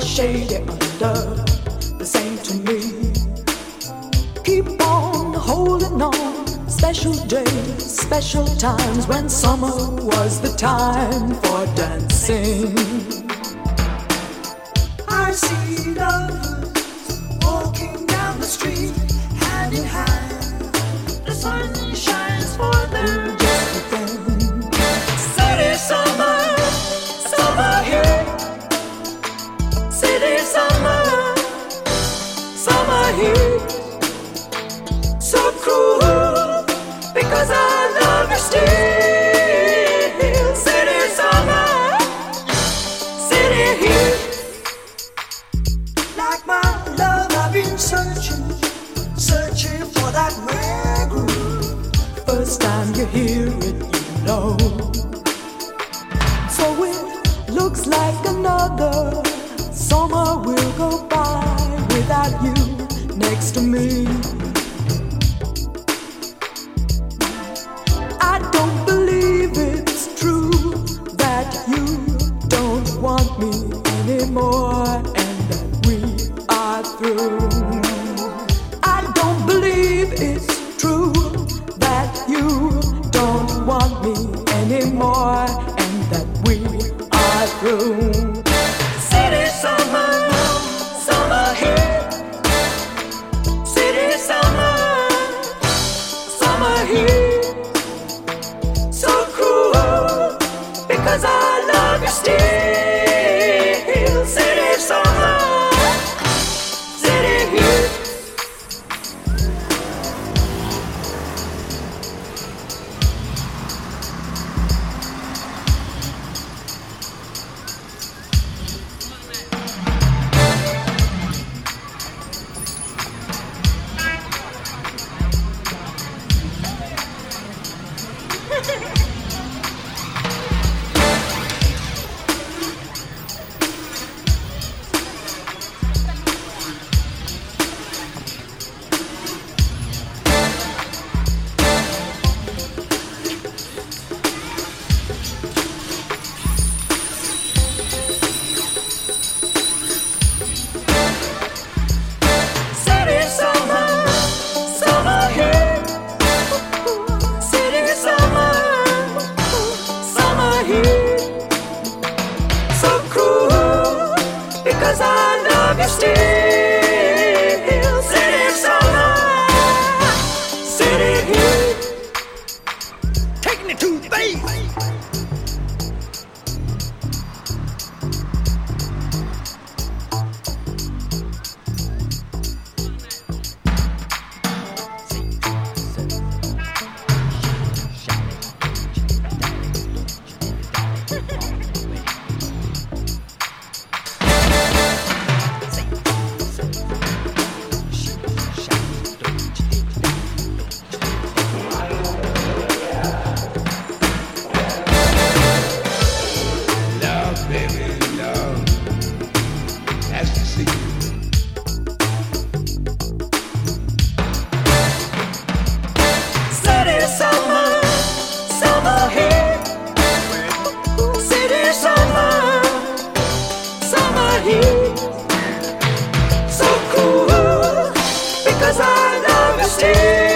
Shady under, the same to me. Keep on holding on. Special days, special times when summer was the time for dancing. Because I love. City summer, city here. Like my love, I've been searching, searching for that groove. First time you hear it, you know. So it looks like another summer will go by without you next to me. Because I love you still. Because I. love